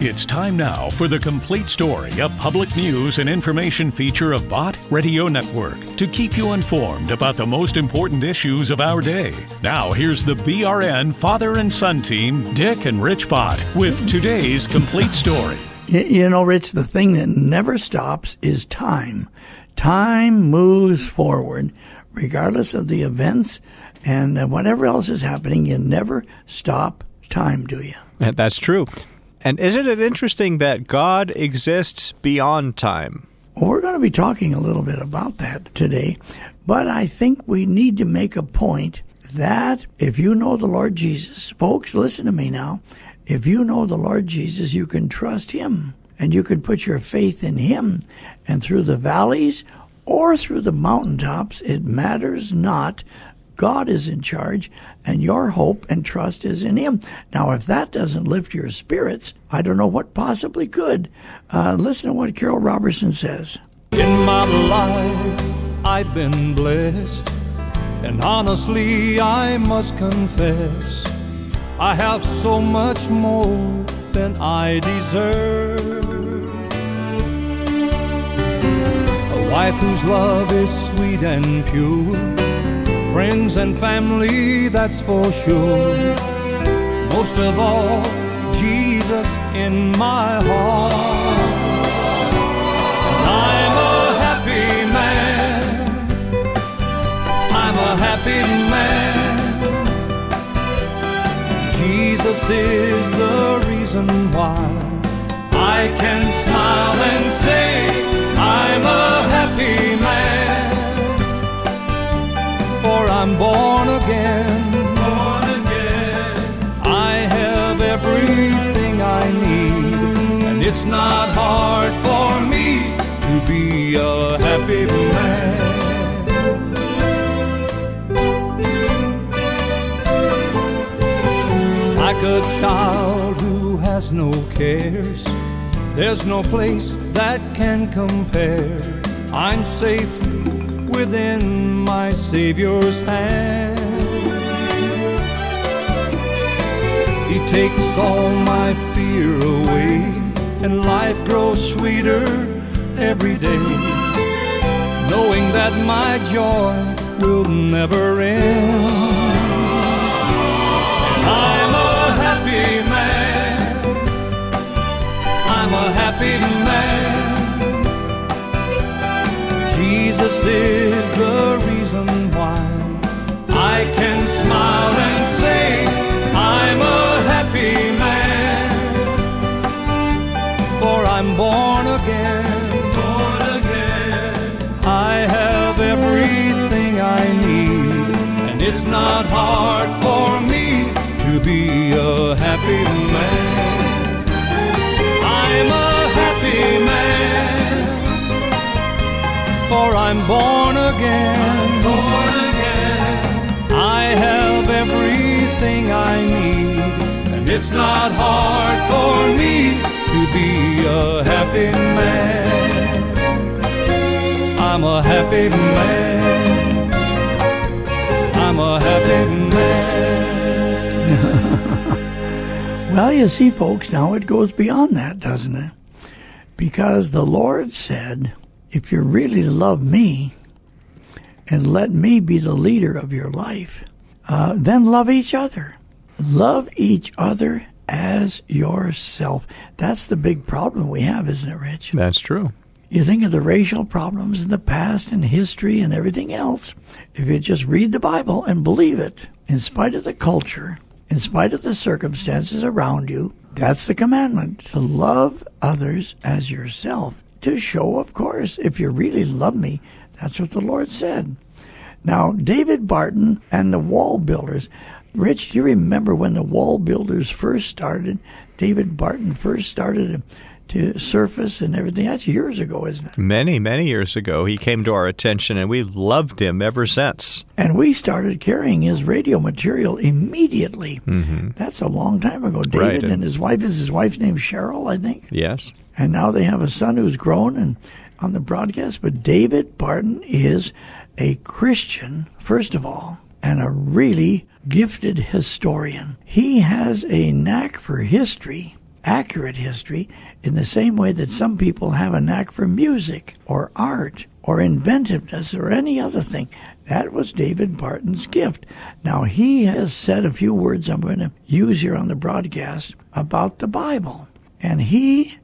It's time now for the complete story, a public news and information feature of Bott Radio Network to keep you informed about the most important issues of our day. Now, here's the BRN father and son team, Dick and Rich Bott, with today's complete story. You know, Rich, the thing that never stops is time. Time moves forward, regardless of the events and whatever else is happening. You never stop time, do you? That's true. And isn't it interesting that God exists beyond time? Well, we're going to be talking a little bit about that today, but I think we need to make a point that if you know the Lord Jesus, folks, listen to me now. If you know the Lord Jesus, you can trust Him and you can put your faith in Him. And through the valleys or through the mountaintops, it matters not. God is in charge, and your hope and trust is in Him. Now, if that doesn't lift your spirits, I don't know what possibly could. Uh, listen to what Carroll Roberson says. In my life, I've been blessed, and honestly, I must confess, I have so much more than I deserve. A wife whose love is sweet and pure friends and family, that's for sure. Most of all, Jesus in my heart. I'm a happy man. I'm a happy man. Jesus is the reason why I can smile and say, I'm a happy man I'm born again. Born again. I have everything I need, and it's not hard for me to be a happy man. Like a child who has no cares, there's no place that can compare. I'm safe within my Savior's hand. He takes all my fear away, and life grows sweeter every day, knowing that my joy will never end. And I'm a happy man. I'm a happy man. Is the born again. born again. I have everything I need, and it's not hard for me to be a happy man. I'm a happy man. I'm a happy man. well, you see, folks, now it goes beyond that, doesn't it? Because the Lord said, if you really love me and let me be the leader of your life, uh, then love each other. Love each other as yourself. That's the big problem we have, isn't it, Rich? That's true. You think of the racial problems in the past and history and everything else. If you just read the Bible and believe it, in spite of the culture, in spite of the circumstances around you, that's the commandment to love others as yourself to show, of course, if you really love me. That's what the Lord said. Now, David Barton and the wall builders. Rich, do you remember when the wall builders first started? David Barton first started to surface and everything. That's years ago, isn't it? Many, many years ago. He came to our attention, and we've loved him ever since. And we started carrying his radio material immediately. Mm-hmm. That's a long time ago. David right. and his wife is his wife's name Cheryl, I think. Yes. And now they have a son who's grown and on the broadcast. But David Barton is a Christian, first of all, and a really gifted historian. He has a knack for history accurate history in the same way that some people have a knack for music or art or inventiveness or any other thing. That was David Barton's gift. Now, he has said a few words I'm going to use here on the broadcast about the Bible. And he,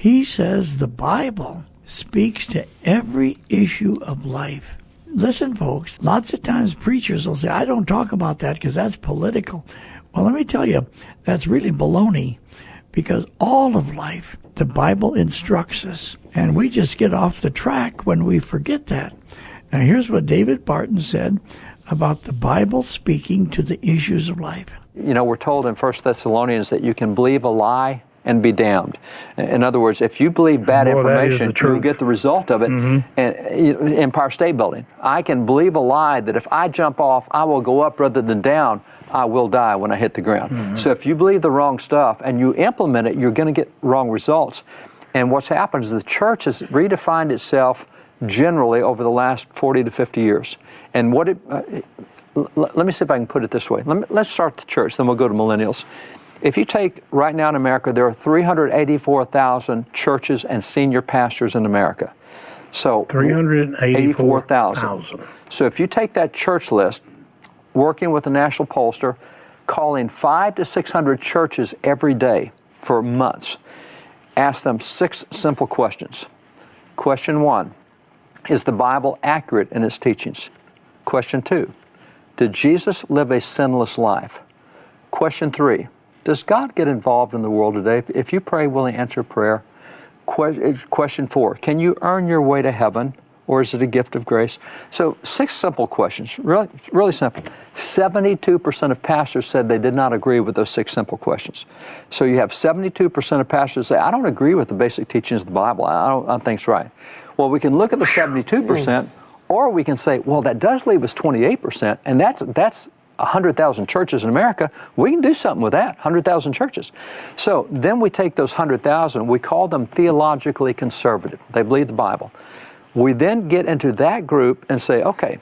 he says the Bible speaks to every issue of life. Listen, folks, lots of times preachers will say, I don't talk about that because that's political. Well, let me tell you, that's really baloney because all of life, the Bible instructs us. And we just get off the track when we forget that. Now, here's what David Barton said about the Bible speaking to the issues of life. You know, we're told in 1 Thessalonians that you can believe a lie and be damned. In other words, if you believe bad Boy, information, you'll get the result of it. And uh, Empire State Building. I can believe a lie that if I jump off, I will go up rather than down. I will die when I hit the ground. So if you believe the wrong stuff and you implement it, you're going to get wrong results. And what's happened is the church has redefined itself generally over the last 40 to 50 years. And what it, uh, l- let me see if I can put it this way. Let me, let's start the church, then we'll go to millennials. If you take right now in America, there are 384,000 churches and senior pastors in America. So 384,000. So if you take that church list, working with the national pollster, calling five to 600 churches every day for months, ask them six simple questions. Question one Is the Bible accurate in its teachings? Question two Did Jesus live a sinless life? Question three Does God get involved in the world today? If you pray, will He answer prayer? Eh, question four Can you earn your way to heaven? Or is it a gift of grace? So, six simple questions, really, really simple. 72% of pastors said they did not agree with those six simple questions. So, you have 72% of pastors say, I don't agree with the basic teachings of the Bible. I don't, I don't think it's right. Well, we can look at the 72%, or we can say, well, that does leave us 28%, and that's, that's 100,000 churches in America, we can do something with that 100,000 churches. So then we take those 100,000, we call them theologically conservative. They believe the Bible. We then get into that group and say, okay,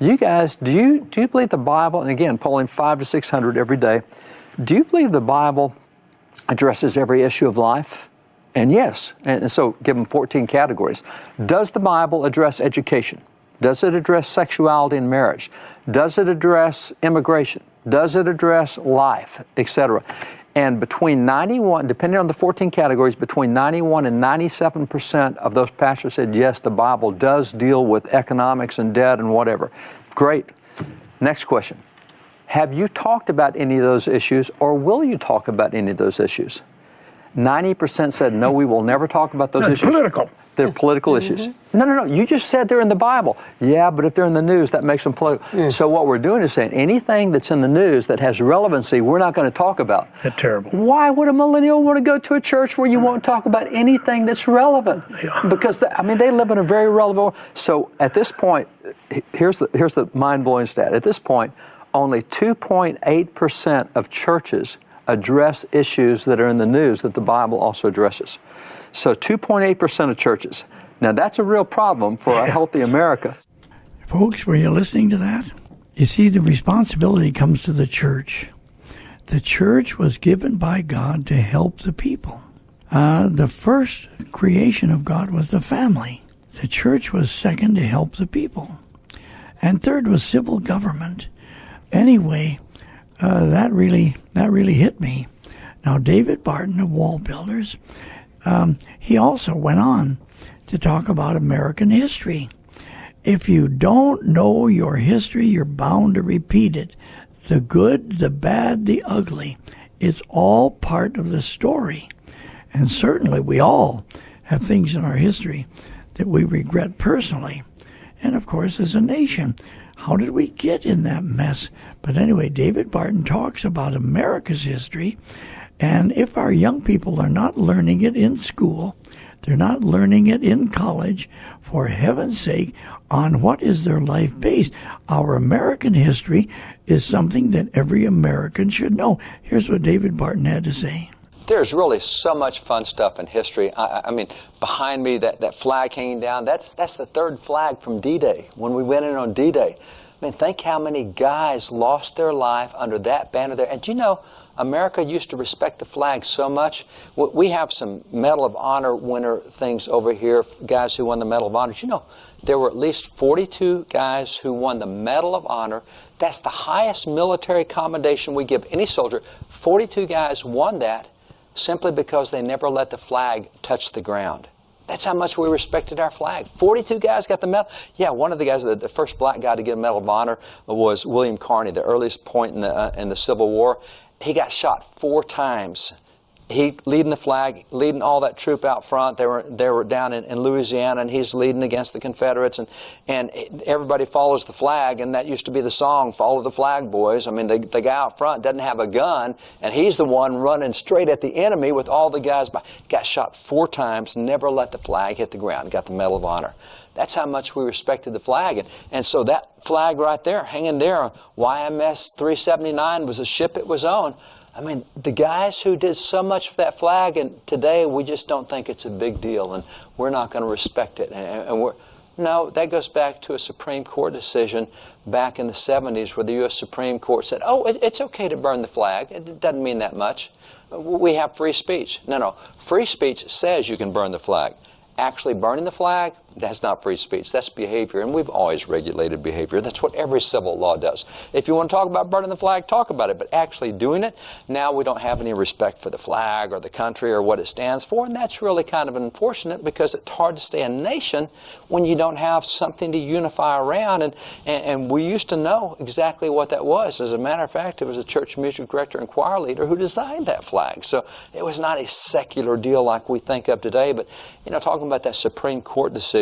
you guys, do you, do you believe the Bible? And again, polling five to 600 every day. Do you believe the Bible addresses every issue of life? And yes, and and so give them 14 categories. Does the Bible address education? Does it address sexuality and marriage? Does it address immigration? Does it address life, etc.? And between 91, depending on the 14 categories, between 91 and 97 percent of those pastors said, yes, the Bible does deal with economics and debt and whatever. Great. Next question. Have you talked about any of those issues or will you talk about any of those issues? 90% said, no, we will never talk about those No, it's issues. political. They're political issues. Mm-hmm. No, no, no. You just said they're in the Bible. Yeah, but if they're in the news, that makes them political. So what we're doing is saying anything that's in the news that has relevancy, we're not going to talk about. That's terrible. Why would a millennial want to go to a church where you won't talk about anything that's relevant? Yeah. Because the, I mean, they live in a very relevant. world. So at this point, here's the here's the mind-blowing stat. At this point, only 2.8 percent of churches address issues that are in the news that the Bible also addresses. So 2.8 percent of churches. Now that's a real problem for a healthy America. Folks, were you listening to that? You see, the responsibility comes to the church. The church was given by God to help the people. Uh, the first creation of God was the family. The church was second to help the people. And third was civil government. Anyway, uh, that really that really hit me. Now, David Barton of Wall Builders, um, he also went on to talk about American history. If you don't know your history, you're bound to repeat it. The good, the bad, the ugly. It's all part of the story. And certainly we all have things in our history that we regret personally. And of course, as a nation, how did we get in that mess? But anyway, David Barton talks about America's history. And if our young people are not learning it in school, they're not learning it in college, for heaven's sake, on what is their life based? Our American history is something that every American should know. Here's what David Barton had to say. There's really so much fun stuff in history. I, I- mean, behind me, that, that flag hanging down, that's, that's the third flag from D-Day, when we went in on D-Day. I mean, think how many guys lost their life under that banner there. And you know, America used to respect the flag so much. We have some Medal of Honor winner things over here, guys who won the Medal of Honor. you know there were at least 42 guys who won the Medal of Honor? That's the highest military commendation we give any soldier. 42 guys won that simply because they never let the flag touch the ground. That's how much we respected our flag. 42 guys got the medal. Yeah, one of the guys, the first black guy to get a Medal of Honor was William Carney, the earliest point in the, uh, in the Civil War. He got shot four times he leading the flag, leading all that troop out front. They were they were down in, in, Louisiana, and he's leading against the Confederates, and and everybody follows the flag, and that used to be the song, "Follow the flag, boys." I mean, the, the guy out front doesn't have a gun, and he's the one running straight at the enemy with all the guys. By, got shot four times, never let the flag hit the ground, got the Medal of Honor. That's how much we respected the flag. And, and so that flag right there, hanging there, on YMS 379 was a ship it was on. I mean, the guys who did so much for that flag, and today we just don't think it's a big deal, and we're not going to respect it. And, and we're no, that goes back to a Supreme Court decision back in the 70s where the U.S. Supreme Court said, oh, it, it's okay to burn the flag. It doesn't mean that much. We have free speech. No, no. Free speech says you can burn the flag actually burning the flag, that's not free speech. That's behavior, and we've always regulated behavior. That's what every civil law does. If you want to talk about burning the flag, talk about it, but actually doing it, now we don't have any respect for the flag or the country or what it stands for, and that's really kind of unfortunate because it's hard to stay a nation when you don't have something to unify around, and, and, and we used to know exactly what that was. As a matter of fact, it was a church music director and choir leader who designed that flag. So it was not a secular deal like we think of today, but, you know, talking about that Supreme Court decision.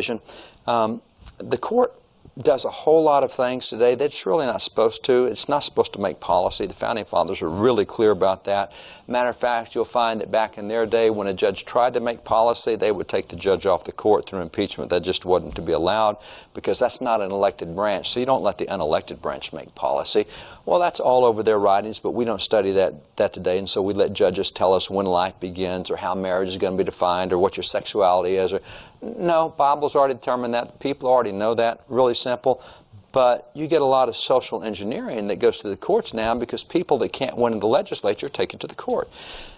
Um, the court does a whole lot of things today that it's really not supposed to. It's not supposed to make policy. The founding fathers were really clear about that. Matter of fact, you'll find that back in their day, when a judge tried to make policy, they would take the judge off the court through impeachment. That just wasn't to be allowed because that's not an elected branch. So you don't let the unelected branch make policy. Well, that's all over their writings, but we don't study that, that today. And so we let judges tell us when life begins or how marriage is going to be defined or what your sexuality is. Or, no, Bible's already determined that. People already know that. Really simple. But you get a lot of social engineering that goes to the courts now because people that can't win in the legislature take it to the court.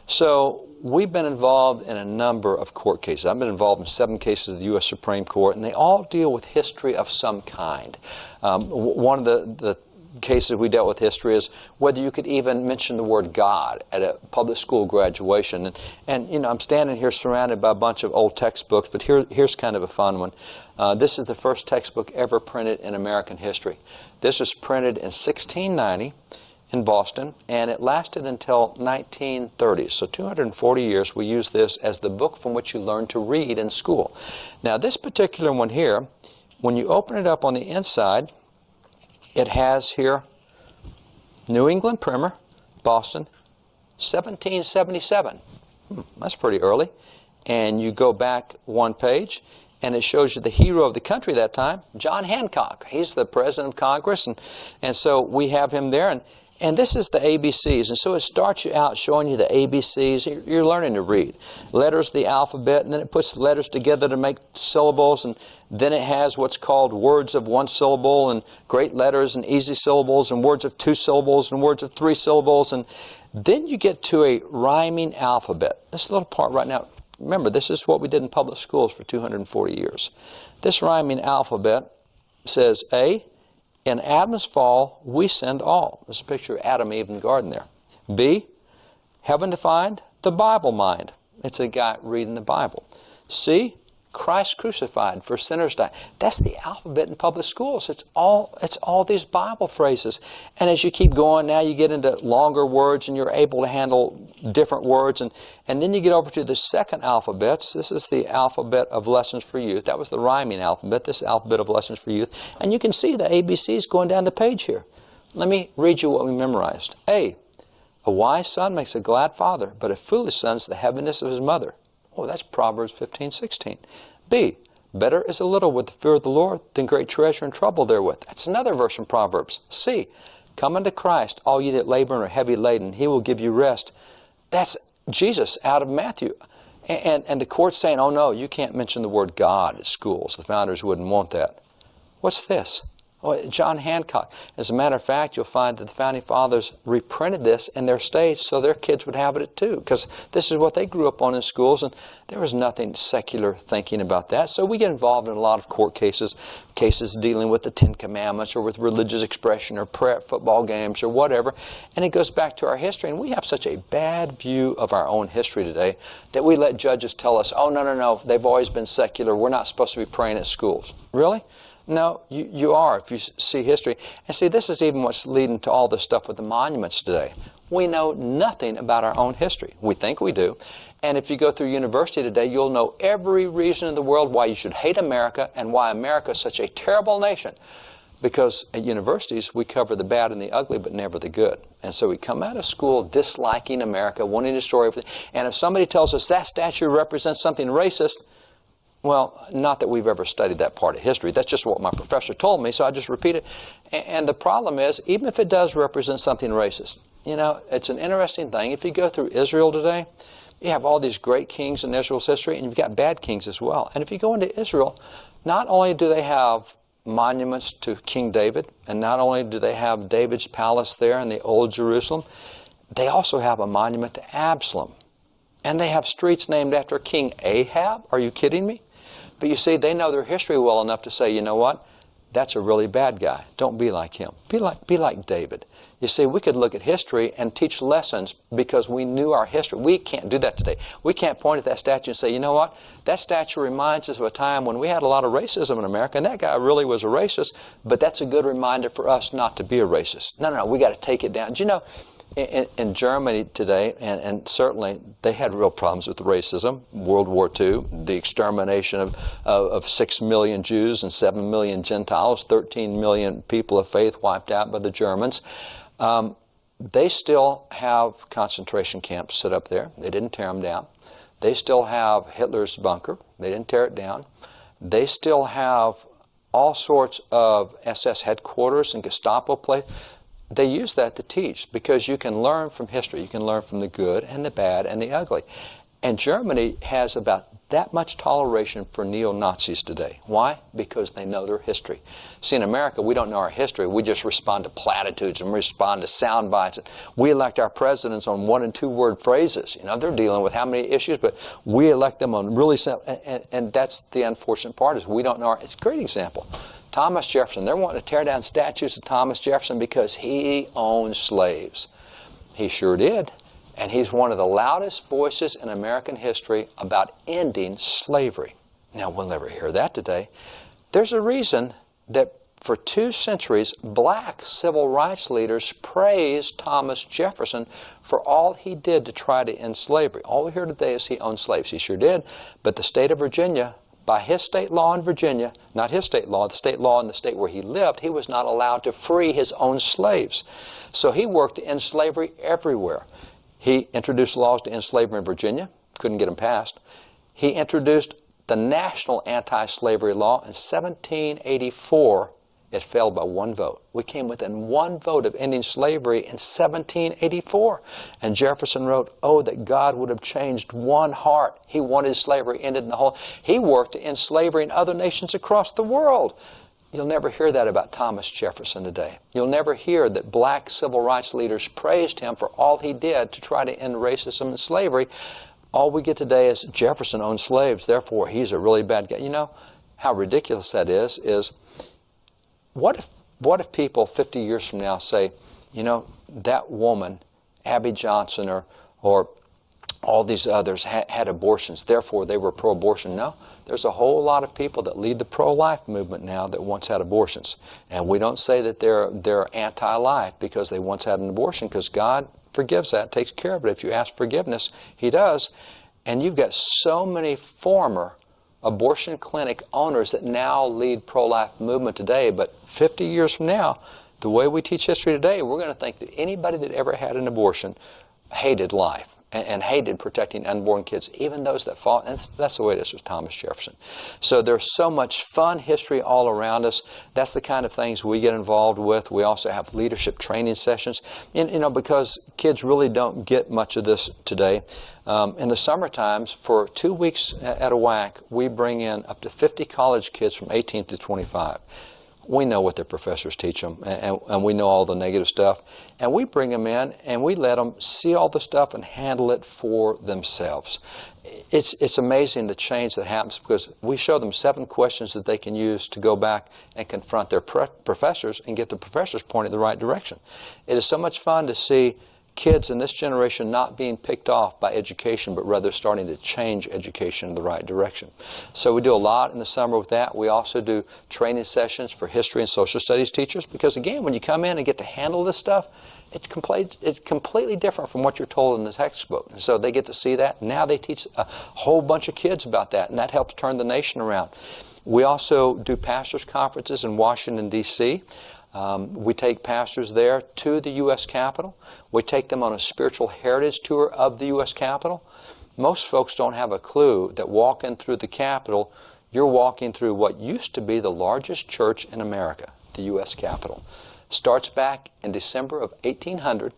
So we've been involved in a number of court cases. I've been involved in seven cases of the U.S. Supreme Court, and they all deal with history of some kind. Um, one of the, the cases we dealt with history is whether you could even mention the word God at a public school graduation. And, and you know, I'm standing here surrounded by a bunch of old textbooks, but here, here's kind of a fun one. Uh, this is the first textbook ever printed in American history. This was printed in 1690 in Boston, and it lasted until 1930. So 240 years we use this as the book from which you learn to read in school. Now this particular one here, when you open it up on the inside, it has here New England Primer, Boston, 1777. Hmm, that's pretty early. And you go back one page, and it shows you the hero of the country that time, John Hancock. He's the president of Congress, and, and so we have him there. And and this is the ABCs. And so it starts you out showing you the ABCs. You're learning to read. Letters, the alphabet, and then it puts letters together to make syllables. And then it has what's called words of one syllable, and great letters, and easy syllables, and words of two syllables, and words of three syllables. And then you get to a rhyming alphabet. This little part right now, remember, this is what we did in public schools for 240 years. This rhyming alphabet says A, in Adam's fall, we sinned all. There's a picture of Adam, Eve, in the garden there. B, heaven defined, the Bible mind. It's a guy reading the Bible. C, Christ crucified for sinners die. That's the alphabet in public schools. It's all it's all these Bible phrases. And as you keep going, now you get into longer words and you're able to handle different words. And, and then you get over to the second alphabets. This is the alphabet of lessons for youth. That was the rhyming alphabet, this alphabet of lessons for youth. And you can see the ABCs going down the page here. Let me read you what we memorized. A. A wise son makes a glad father, but a foolish son is the heaviness of his mother. Oh, that's Proverbs 15, 16. B. Better is a little with the fear of the Lord than great treasure and trouble therewith. That's another verse from Proverbs. C. Come unto Christ, all ye that labor and are heavy laden. He will give you rest. That's Jesus out of Matthew. And, and, and the court's saying, oh no, you can't mention the word God at schools. The founders wouldn't want that. What's this? Oh, John Hancock. As a matter of fact, you'll find that the founding fathers reprinted this in their states so their kids would have it too, because this is what they grew up on in schools, and there was nothing secular thinking about that. So we get involved in a lot of court cases, cases dealing with the Ten Commandments or with religious expression or prayer at football games or whatever, and it goes back to our history. And we have such a bad view of our own history today that we let judges tell us, "Oh no, no, no, they've always been secular. We're not supposed to be praying at schools." Really? No, you, you are if you see history. And see, this is even what's leading to all this stuff with the monuments today. We know nothing about our own history. We think we do. And if you go through university today, you'll know every reason in the world why you should hate America and why America is such a terrible nation. Because at universities, we cover the bad and the ugly, but never the good. And so we come out of school disliking America, wanting to destroy everything. And if somebody tells us that statue represents something racist, well, not that we've ever studied that part of history. That's just what my professor told me, so I just repeat it. And the problem is, even if it does represent something racist, you know, it's an interesting thing. If you go through Israel today, you have all these great kings in Israel's history, and you've got bad kings as well. And if you go into Israel, not only do they have monuments to King David, and not only do they have David's palace there in the Old Jerusalem, they also have a monument to Absalom. And they have streets named after King Ahab. Are you kidding me? But you see, they know their history well enough to say, you know what? That's a really bad guy. Don't be like him. Be like, be like David. You see, we could look at history and teach lessons because we knew our history. We can't do that today. We can't point at that statue and say, you know what? That statue reminds us of a time when we had a lot of racism in America, and that guy really was a racist, but that's a good reminder for us not to be a racist. No, no, no. We got to take it down. Do you know, in, in, Germany today, and, and, certainly they had real problems with racism. World War II, the extermination of, of, of, six million Jews and seven million Gentiles, 13 million people of faith wiped out by the Germans. Um, they still have concentration camps set up there. They didn't tear them down. They still have Hitler's bunker. They didn't tear it down. They still have all sorts of SS headquarters and Gestapo place they use that to teach because you can learn from history. You can learn from the good and the bad and the ugly. And Germany has about that much toleration for neo Nazis today. Why? Because they know their history. See, in America, we don't know our history. We just respond to platitudes and respond to sound bites. We elect our presidents on one and two word phrases. You know, they're dealing with how many issues, but we elect them on really simple. And, and, and that's the unfortunate part is we don't know. Our, it's a great example. Thomas Jefferson, they're wanting to tear down statues of Thomas Jefferson because he owned slaves. He sure did. And he's one of the loudest voices in American history about ending slavery. Now, we'll never hear that today. There's a reason that for two centuries, black civil rights leaders praised Thomas Jefferson for all he did to try to end slavery. All we hear today is he owned slaves. He sure did. But the state of Virginia by his state law in Virginia, not his state law, the state law in the state where he lived, he was not allowed to free his own slaves. So he worked in slavery everywhere. He introduced laws to end slavery in Virginia, couldn't get them passed. He introduced the national anti slavery law in 1784 it failed by one vote. We came within one vote of ending slavery in 1784. And Jefferson wrote, Oh, that God would have changed one heart. He wanted slavery ended in the whole. He worked to end slavery in other nations across the world. You'll never hear that about Thomas Jefferson today. You'll never hear that black civil rights leaders praised him for all he did to try to end racism and slavery. All we get today is Jefferson owned slaves, therefore he's a really bad guy. You know how ridiculous that is, is what if, what if people 50 years from now say, you know, that woman, Abby Johnson, or, or all these others had, abortions, therefore they were pro abortion? No. There's a whole lot of people that lead the pro life movement now that once had abortions. And we don't say that they're, they're anti life because they once had an abortion, because God forgives that, takes care of it. If you ask forgiveness, He does. And you've got so many former abortion clinic owners that now lead pro-life movement today. But 50 years from now, the way we teach history today, we're going to think that anybody that ever had an abortion hated life and, and hated protecting unborn kids, even those that fought. And that's, that's the way it is with Thomas Jefferson. So there's so much fun history all around us. That's the kind of things we get involved with. We also have leadership training sessions, and, you know, because kids really don't get much of this today. Um, in the summer times, for two weeks at a whack, we bring in up to 50 college kids from 18 to 25. We know what their professors teach them, and, and, we know all the negative stuff. And we bring them in and we let them see all the stuff and handle it for themselves. It's, it's amazing the change that happens because we show them seven questions that they can use to go back and confront their pre- professors and get the professors pointed in the right direction. It is so much fun to see kids in this generation not being picked off by education, but rather starting to change education in the right direction. So we do a lot in the summer with that. We also do training sessions for history and social studies teachers because, again, when you come in and get to handle this stuff, it's, complete, it's completely different from what you're told in the textbook. So they get to see that. Now they teach a whole bunch of kids about that, and that helps turn the nation around. We also do pastors' conferences in Washington, D.C. Um, we take pastors there to the U.S. Capitol. We take them on a spiritual heritage tour of the U.S. Capitol. Most folks don't have a clue that walking through the Capitol, you're walking through what used to be the largest church in America, the U.S. Capitol. Starts back in December of 1800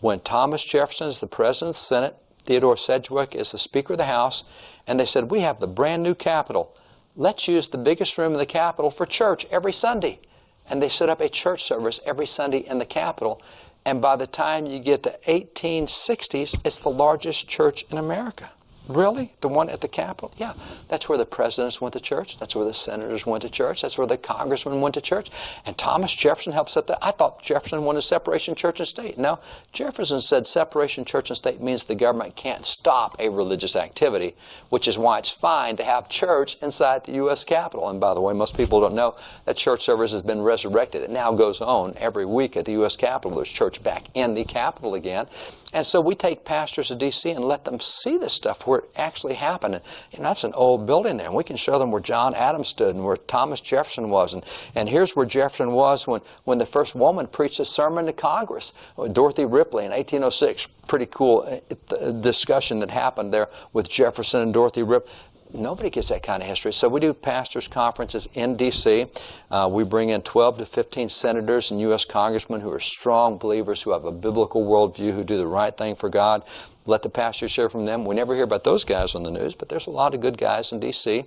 when Thomas Jefferson is the President of the Senate, Theodore Sedgwick is the Speaker of the House, and they said, We have the brand new Capitol. Let's use the biggest room in the Capitol for church every Sunday and they set up a church service every Sunday in the Capitol. And by the time you get to 1860s, it's the largest church in America. Really? The one at the Capitol? Yeah. That's where the presidents went to church. That's where the senators went to church. That's where the congressmen went to church. And Thomas Jefferson helped set that. I thought Jefferson wanted separation church and state. No, Jefferson said separation church and state means the government can't stop a religious activity, which is why it's fine to have church inside the U.S. Capitol. And by the way, most people don't know that church service has been resurrected. It now goes on every week at the U.S. Capitol. There's church back in the Capitol again. And so we take pastors to D.C. and let them see this stuff where it actually happened. And, that's an old building there. And we can show them where John Adams stood and where Thomas Jefferson was. And, and here's where Jefferson was when, when the first woman preached a sermon to Congress, Dorothy Ripley in 1806. Pretty cool uh, discussion that happened there with Jefferson and Dorothy Ripley nobody gets that kind of history. So we do pastors' conferences in D.C. Uh, we bring in 12 to 15 senators and U.S. congressmen who are strong believers, who have a biblical worldview, who do the right thing for God. Let the pastors share from them. We never hear about those guys on the news, but there's a lot of good guys in D.C.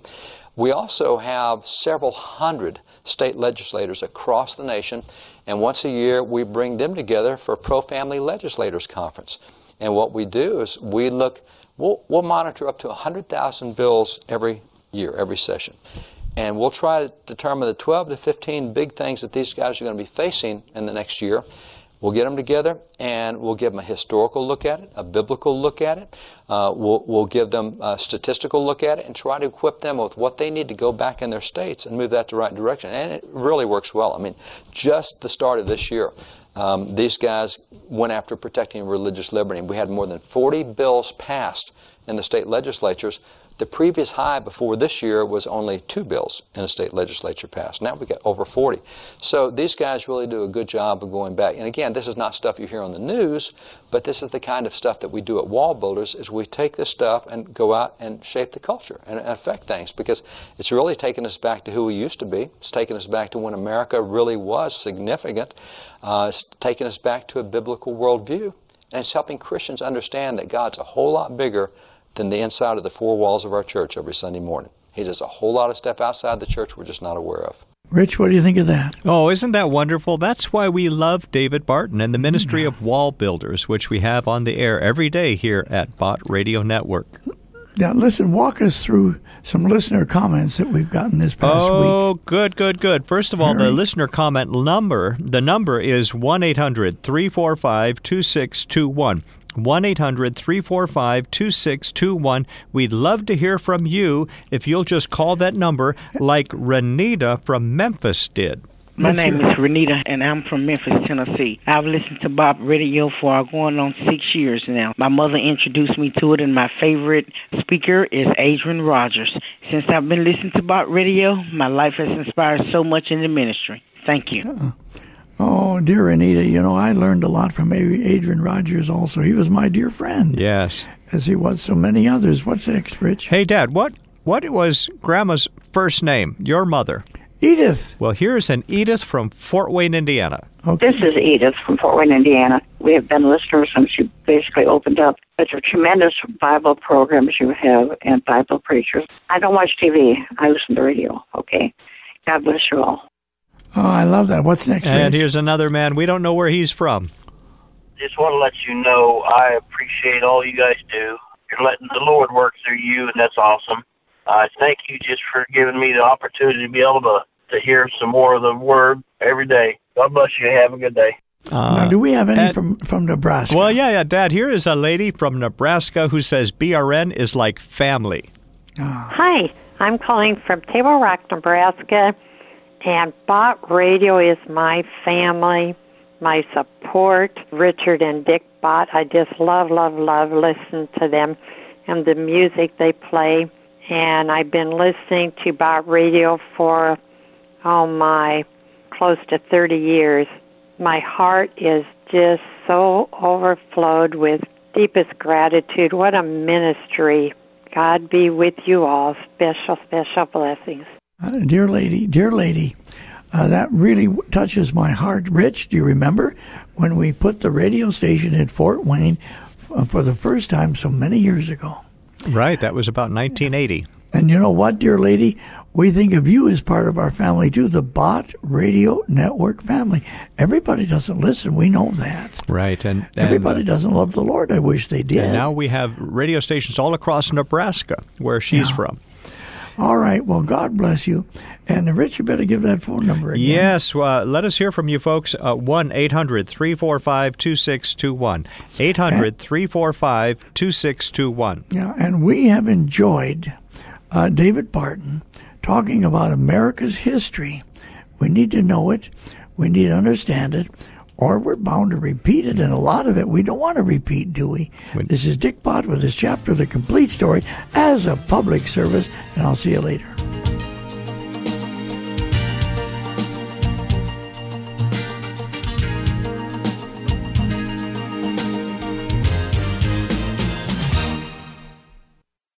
We also have several hundred state legislators across the nation, and once a year we bring them together for a pro-family legislators conference. And what we do is we look We'll, we'll monitor up to 100,000 bills every year, every session. And we'll try to determine the 12 to 15 big things that these guys are going to be facing in the next year. We'll get them together and we'll give them a historical look at it, a biblical look at it. Uh, we'll, we'll give them a statistical look at it and try to equip them with what they need to go back in their states and move that the right direction. And it really works well. I mean, just the start of this year, um, these guys went after protecting religious liberty. We had more than 40 bills passed in the state legislatures. The previous high before this year was only two bills in a state legislature passed. Now we've got over 40. So these guys really do a good job of going back. And again, this is not stuff you hear on the news, but this is the kind of stuff that we do at Wall Builders is we take this stuff and go out and shape the culture and affect things because it's really taking us back to who we used to be. It's taking us back to when America really was significant. Uh, it's taking us back to a biblical worldview. And it's helping Christians understand that God's a whole lot bigger than the inside of the four walls of our church every Sunday morning. He does a whole lot of stuff outside the church we're just not aware of. Rich, what do you think of that? Oh, isn't that wonderful? That's why we love David Barton and the Ministry of Wall Builders, which we have on the air every day here at Bott Radio Network. Now, listen, walk us through some listener comments that we've gotten this past oh, week. Oh, good, good, good. First of all, the listener comment number, the number is 1 800 345 2621. 1 800 345 2621. We'd love to hear from you if you'll just call that number like Renita from Memphis did. My name is Renita, and I'm from Memphis, Tennessee. I've listened to Bott Radio for going on six years now. My mother introduced me to it, and my favorite speaker is Adrian Rogers. Since I've been listening to Bott Radio, my life has inspired so much in the ministry. Thank you. Uh-uh. Oh, dear Anita, you know, I learned a lot from Adrian Rogers also. He was my dear friend. Yes. As he was so many others. What's next, Rich? Hey, Dad, what, what was Grandma's first name, your mother? Edith. Well, here's an Edith from Fort Wayne, Indiana. Okay. This is Edith from Fort Wayne, Indiana. We have been listeners since you basically opened up. It's a tremendous Bible programs you have and Bible preachers. I don't watch TV. I listen to radio, okay? God bless you all. Oh, I love that. What's next? And Rich? here's another man. We don't know where he's from. Just want to let you know I appreciate all you guys do. You're letting the Lord work through you, and that's awesome. I thank you just for giving me the opportunity to be able to, to hear some more of the Word every day. God bless you. Have a good day. Uh, now, do we have any and- from from Nebraska? Well, yeah, yeah, Dad. Here is a lady from Nebraska who says BRN is like family. Ah. Hi, I'm calling from Table Rock, Nebraska, and Bott Radio is my family, my support. Richard and Dick Bott, I just love, love, love listening to them and the music they play. And I've been listening to Bott Radio for, oh my, close to 30 years. My heart is just so overflowed with deepest gratitude. What a ministry. God be with you all. Special, special blessings. Uh, dear lady, dear lady, uh, that really w- touches my heart. Rich, do you remember when we put the radio station in Fort Wayne uh, for the first time so many years ago? Right. That was about 1980. And you know what, dear lady? We think of you as part of our family too, the Bott Radio Network family. Everybody doesn't listen. We know that. Right. And, and Everybody doesn't love the Lord. I wish they did. And now we have radio stations all across Nebraska where she's Yeah. from. All right. Well, God bless you. And uh, Rich, you better give that phone number again. Yes, uh, let us hear from you folks. Uh, 1 800 345 2621. 800 345 2621. Yeah, and we have enjoyed uh, David Barton talking about America's history. We need to know it, we need to understand it, or we're bound to repeat it, and a lot of it we don't want to repeat, do we? This is Dick Bott with his chapter, The Complete Story, as a public service, and I'll see you later.